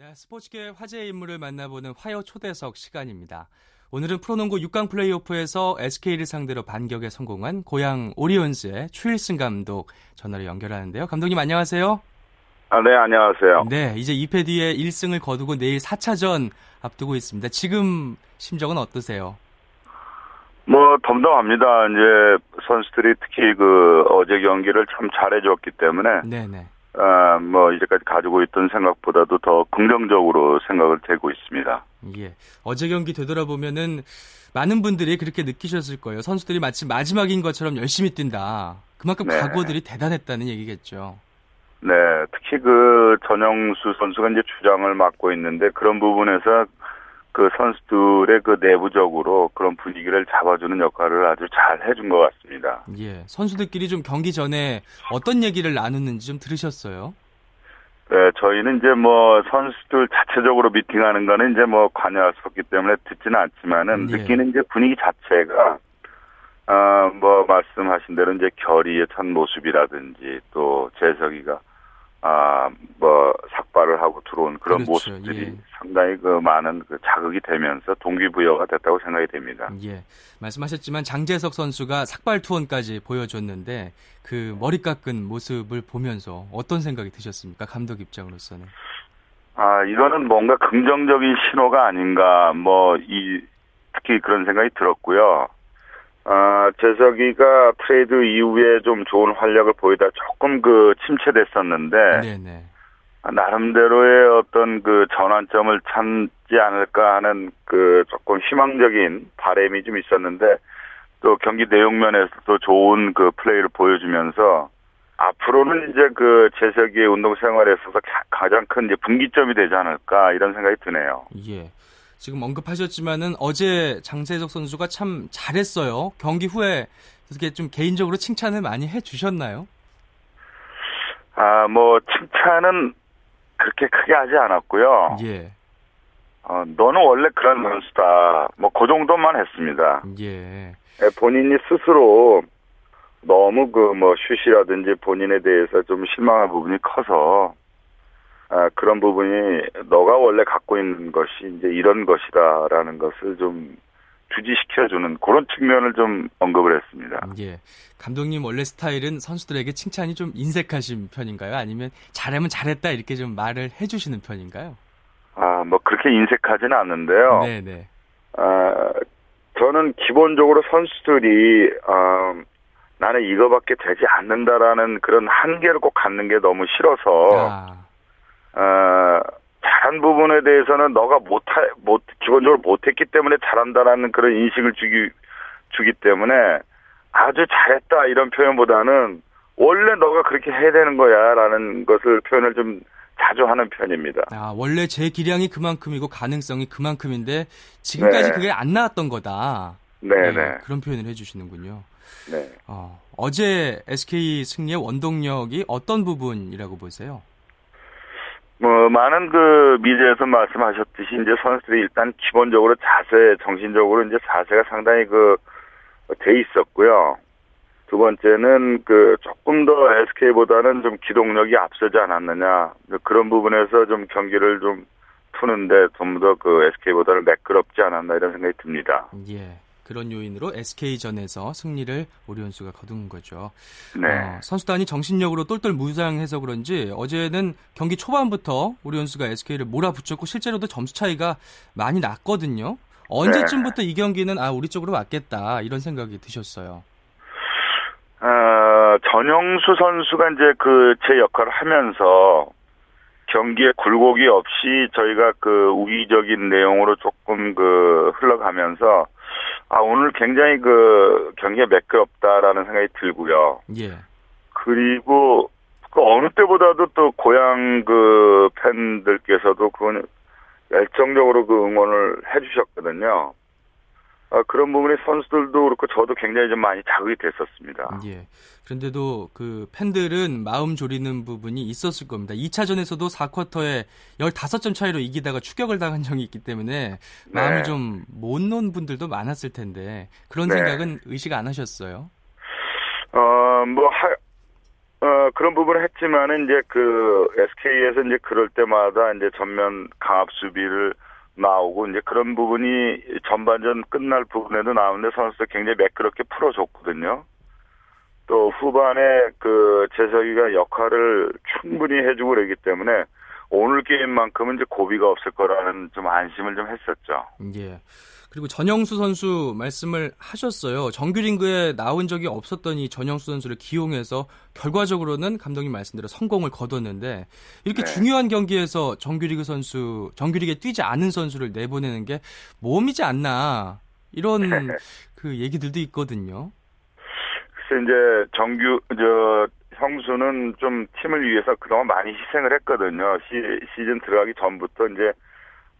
네, 스포츠계 화제의 인물을 만나보는 화요 초대석 시간입니다. 오늘은 프로농구 6강 플레이오프에서 SK를 상대로 반격에 성공한 고양 오리온스의 추일승 감독 전화로 연결하는데요. 감독님 안녕하세요. 아, 네, 안녕하세요. 네, 이제 2패 뒤에 1승을 거두고 내일 4차전 앞두고 있습니다. 지금 심정은 어떠세요? 뭐 덤덤합니다. 이제 선수들이 특히 그 어제 경기를 참 잘해줬기 때문에 네네. 아, 뭐 이제까지 가지고 있던 생각보다도 더 긍정적으로 생각을 되고 있습니다. 예. 어제 경기 되돌아보면은 많은 분들이 그렇게 느끼셨을 거예요. 선수들이 마치 마지막인 것처럼 열심히 뛴다. 그만큼 네. 각오들이 대단했다는 얘기겠죠. 네, 특히 그 전영수 선수가 이제 주장을 맡고 있는데 그런 부분에서 그 선수들의 그 내부적으로 그런 분위기를 잡아주는 역할을 아주 잘 해준 것 같습니다. 예. 선수들끼리 좀 경기 전에 어떤 얘기를 나눴는지 좀 들으셨어요? 네, 저희는 이제 뭐 선수들 자체적으로 미팅하는 거는 이제 뭐 관여할 수 없기 때문에 듣지는 않지만은 예. 느끼는 이제 분위기 자체가 아, 뭐 말씀하신 대로 이제 결의의 첫 모습이라든지 또 재석이가 아, 뭐 삭발을 하고 들어온 그런 그렇죠. 모습들이 예. 상당히 그 많은 그 자극이 되면서 동기부여가 됐다고 생각이 됩니다. 예. 말씀하셨지만 장재석 선수가 삭발 투혼까지 보여줬는데 그 머리 깎은 모습을 보면서 어떤 생각이 드셨습니까? 감독 입장으로서는. 아, 이거는 뭔가 긍정적인 신호가 아닌가, 뭐, 이, 특히 그런 생각이 들었고요. 아, 재석이가 트레이드 이후에 좀 좋은 활약을 보이다 조금 그 침체됐었는데, 네네. 아, 나름대로의 어떤 그 전환점을 찾지 않을까 하는 그 조금 희망적인 바람이 좀 있었는데, 또 경기 내용면에서도 좋은 그 플레이를 보여주면서, 앞으로는 이제 그 재석이의 운동 생활에 있어서 가- 가장 큰 이제 분기점이 되지 않을까 이런 생각이 드네요. 예. 지금 언급하셨지만은 어제 장재석 선수가 참 잘했어요. 경기 후에 어떻게 좀 개인적으로 칭찬을 많이 해 주셨나요? 아, 뭐 칭찬은 그렇게 크게 하지 않았고요. 예. 어, 너는 원래 그런 선수다. 뭐 그 정도만 했습니다. 예. 예, 본인이 스스로 너무 그 뭐 슛이라든지 본인에 대해서 좀 실망한 부분이 커서 아, 그런 부분이 너가 원래 갖고 있는 것이 이제 이런 것이다라는 것을 좀 주지시켜주는 그런 측면을 좀 언급을 했습니다. 예. 감독님 원래 스타일은 선수들에게 칭찬이 좀 인색하신 편인가요? 아니면 잘하면 잘했다 이렇게 좀 말을 해 주시는 편인가요? 아, 뭐 그렇게 인색하지는 않는데요. 네, 네. 아, 저는 기본적으로 선수들이 아, 나는 이거밖에 되지 않는다라는 그런 한계를 꼭 갖는 게 너무 싫어서 아. 어, 잘한 부분에 대해서는 너가 못하, 못, 기본적으로 못했기 때문에 잘한다라는 그런 인식을 주기, 주기 때문에 아주 잘했다 이런 표현보다는 원래 너가 그렇게 해야 되는 거야 라는 것을 표현을 좀 자주 하는 편입니다. 아, 원래 제 기량이 그만큼이고 가능성이 그만큼인데 지금까지 네. 그게 안 나왔던 거다. 네네. 예, 그런 표현을 해주시는군요. 네. 어, 어제 SK 승리의 원동력이 어떤 부분이라고 보세요? 뭐, 많은 그 미디어에서 말씀하셨듯이 이제 선수들이 일단 기본적으로 자세, 정신적으로 이제 자세가 상당히 그, 돼 있었고요. 두 번째는 그 조금 더 SK보다는 좀 기동력이 앞서지 않았느냐. 그런 부분에서 좀 경기를 좀 푸는데 좀 더 그 SK보다는 매끄럽지 않았나 이런 생각이 듭니다. 예. 그런 요인으로 SK전에서 승리를 오리온수가 거둔 거죠. 네. 어, 선수단이 정신력으로 똘똘 무장해서 그런지 어제는 경기 초반부터 오리온수가 SK를 몰아붙였고 실제로도 점수 차이가 많이 났거든요. 언제쯤부터 이 경기는 아 우리 쪽으로 왔겠다 이런 생각이 드셨어요. 어, 전영수 선수가 이제 그 제 역할을 하면서 경기에 굴곡이 없이 저희가 그 우위적인 내용으로 조금 그 흘러가면서 아 오늘 굉장히 그 경기가 매끄럽다라는 생각이 들고요. 예. 그리고 그 어느 때보다도 또 고향 그 팬들께서도 그건 열정적으로 그 응원을 해주셨거든요. 아, 그런 부분에 선수들도 그렇고 저도 굉장히 좀 많이 자극이 됐었습니다. 예. 그런데도 그 팬들은 마음 졸이는 부분이 있었을 겁니다. 2차전에서도 4쿼터에 15점 차이로 이기다가 추격을 당한 적이 있기 때문에 마음이 네. 좀못 놓은 분들도 많았을 텐데 그런 네. 생각은 의식 안 하셨어요? 어, 뭐, 하, 어, 뭐 그런 부분을 했지만은 이제 그 SK에서 이제 그럴 때마다 이제 전면 강압 수비를 나오고 이제 그런 부분이 전반전 끝날 부분에도 나오는데 선수들 굉장히 매끄럽게 풀어줬거든요. 또 후반에 그 재석이가 역할을 충분히 해주고 그러기 때문에 오늘 게임만큼은 이제 고비가 없을 거라는 좀 안심을 좀 했었죠. 예. 그리고 전영수 선수 말씀을 하셨어요. 정규 링그에 나온 적이 없었던 이 전영수 선수를 기용해서 결과적으로는 감독님 말씀대로 성공을 거뒀는데 이렇게 네. 중요한 경기에서 정규리그 선수, 정규리그에 뛰지 않은 선수를 내보내는 게 모험이지 않나 이런 그 얘기들도 있거든요. 글쎄 이제 정규 저 형수는 좀 팀을 위해서 그동안 많이 희생을 했거든요. 시, 시즌 들어가기 전부터 이제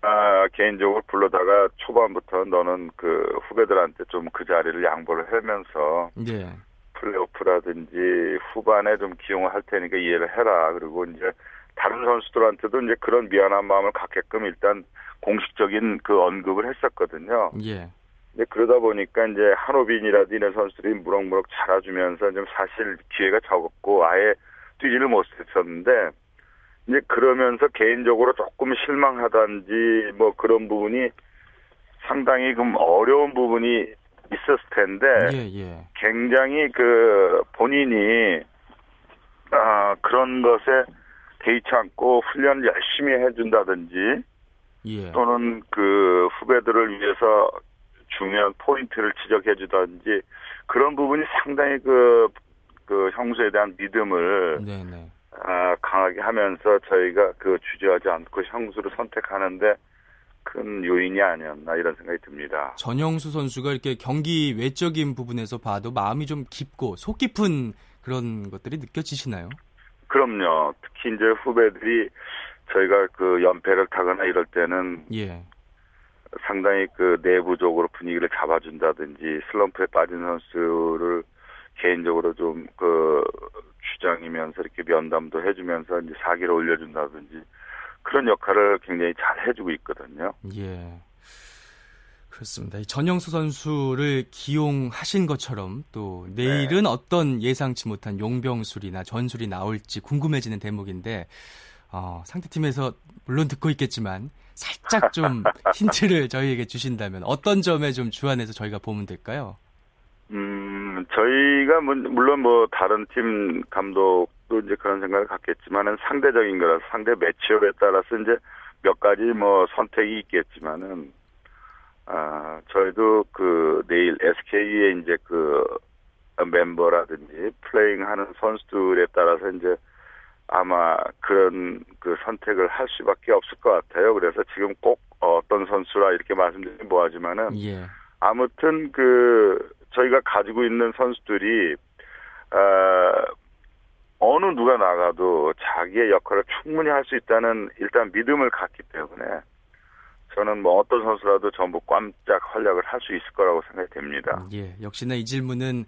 아, 개인적으로 불러다가 초반부터 너는 그 후배들한테 좀 그 자리를 양보를 하면서 예. 플레이오프라든지 후반에 좀 기용을 할 테니까 이해를 해라. 그리고 이제 다른 선수들한테도 이제 그런 미안한 마음을 갖게끔 일단 공식적인 그 언급을 했었거든요. 예. 근데 그러다 보니까 이제 한호빈이라든지 이런 선수들이 무럭무럭 자라주면서 좀 사실 기회가 적었고 아예 뛰지를 못했었는데 이제 그러면서 개인적으로 조금 실망하던지 뭐 그런 부분이 상당히 좀 어려운 부분이 있었을 텐데 예, 예. 굉장히 그 본인이 아 그런 것에 개의치 않고 훈련 열심히 해준다든지 예. 또는 그 후배들을 위해서 중요한 포인트를 지적해주든지 그런 부분이 상당히 그, 그 형수에 대한 믿음을 네네. 네. 아, 강하게 하면서 저희가 그 주저하지 않고 형수를 선택하는데 큰 요인이 아니었나 이런 생각이 듭니다. 전영수 선수가 이렇게 경기 외적인 부분에서 봐도 마음이 좀 깊고 속 깊은 그런 것들이 느껴지시나요? 그럼요. 특히 이제 후배들이 저희가 그 연패를 타거나 이럴 때는 예. 상당히 그 내부적으로 분위기를 잡아준다든지 슬럼프에 빠진 선수를 개인적으로 좀 그 주장이면서 이렇게 면담도 해주면서 이제 사기를 올려준다든지 그런 역할을 굉장히 잘 해주고 있거든요. 예. 그렇습니다. 전영수 선수를 기용하신 것처럼 또 내일은 네. 어떤 예상치 못한 용병술이나 전술이 나올지 궁금해지는 대목인데 어, 상대팀에서 물론 듣고 있겠지만 살짝 좀 힌트를 저희에게 주신다면 어떤 점에 좀 주안해서 저희가 보면 될까요? 음, 저희가 뭐, 물론 뭐 다른 팀 감독도 이제 그런 생각을 갖겠지만은 상대적인 거라서 상대 매치업에 따라서 이제 몇 가지 뭐 선택이 있겠지만은 아, 저희도 그 내일 SK의 이제 그 멤버라든지 플레잉 하는 선수들에 따라서 이제 아마 그런 그 선택을 할 수밖에 없을 것 같아요. 그래서 지금 꼭 어떤 선수라 이렇게 말씀드리긴 뭐하지만은 예. 아무튼 그 저희가 가지고 있는 선수들이 어, 어느 누가 나가도 자기의 역할을 충분히 할 수 있다는 일단 믿음을 갖기 때문에 저는 뭐 어떤 선수라도 전부 깜짝 활약을 할 수 있을 거라고 생각이 됩니다. 예, 역시나 이 질문은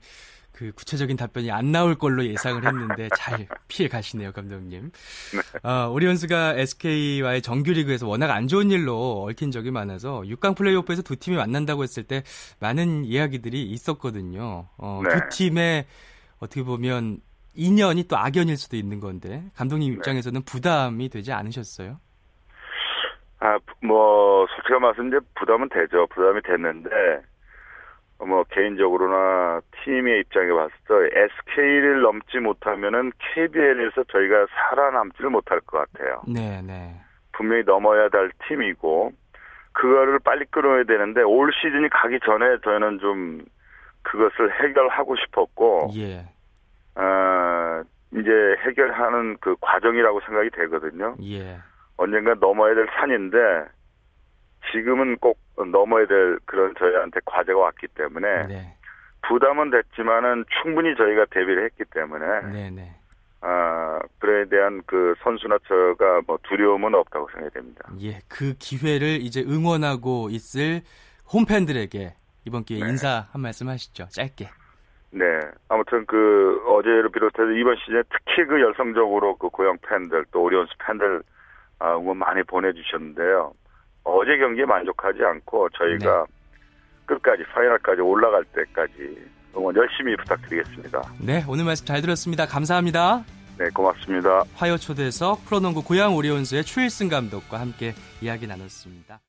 그 구체적인 답변이 안 나올 걸로 예상을 했는데 잘 피해 가시네요, 감독님. 네. 어, 오리온스가 SK와의 정규리그에서 워낙 안 좋은 일로 얽힌 적이 많아서 6강 플레이오프에서 두 팀이 만난다고 했을 때 많은 이야기들이 있었거든요. 어, 네. 두 팀의 어떻게 보면 인연이 또 악연일 수도 있는 건데 감독님 네. 입장에서는 부담이 되지 않으셨어요? 아, 뭐 솔직히 말씀 이제 부담은 되죠. 부담이 됐는데 뭐 개인적으로나 팀의 입장에 봤을 때 SK를 넘지 못하면은 KBL에서 저희가 살아남지를 못할 것 같아요. 네, 네. 분명히 넘어야 될 팀이고 그거를 빨리 끊어야 되는데 올 시즌이 가기 전에 저희는 좀 그것을 해결하고 싶었고 예. 어, 이제 해결하는 그 과정이라고 생각이 되거든요. 예. 언젠가 넘어야 될 산인데 지금은 꼭 넘어야 될 그런 저희한테 과제가 왔기 때문에 네. 부담은 됐지만은 충분히 저희가 대비를 했기 때문에 네네. 네. 아 그에 대한 그 선수나 저가 뭐 두려움은 없다고 생각됩니다. 예, 그 기회를 이제 응원하고 있을 홈팬들에게 이번 기회에 네. 인사 한 말씀 하시죠. 짧게. 네, 아무튼 그 어제를 비롯해서 이번 시즌에 특히 그 열성적으로 그 고향 팬들 또 오리온스 팬들 아, 응원 많이 보내주셨는데요. 어제 경기에 만족하지 않고 저희가 네. 끝까지 파이널까지 올라갈 때까지 응원 열심히 부탁드리겠습니다. 네, 오늘 말씀 잘 들었습니다. 감사합니다. 네, 고맙습니다. 화요 초대석 프로농구 고양 오리온스의 추일승 감독과 함께 이야기 나눴습니다.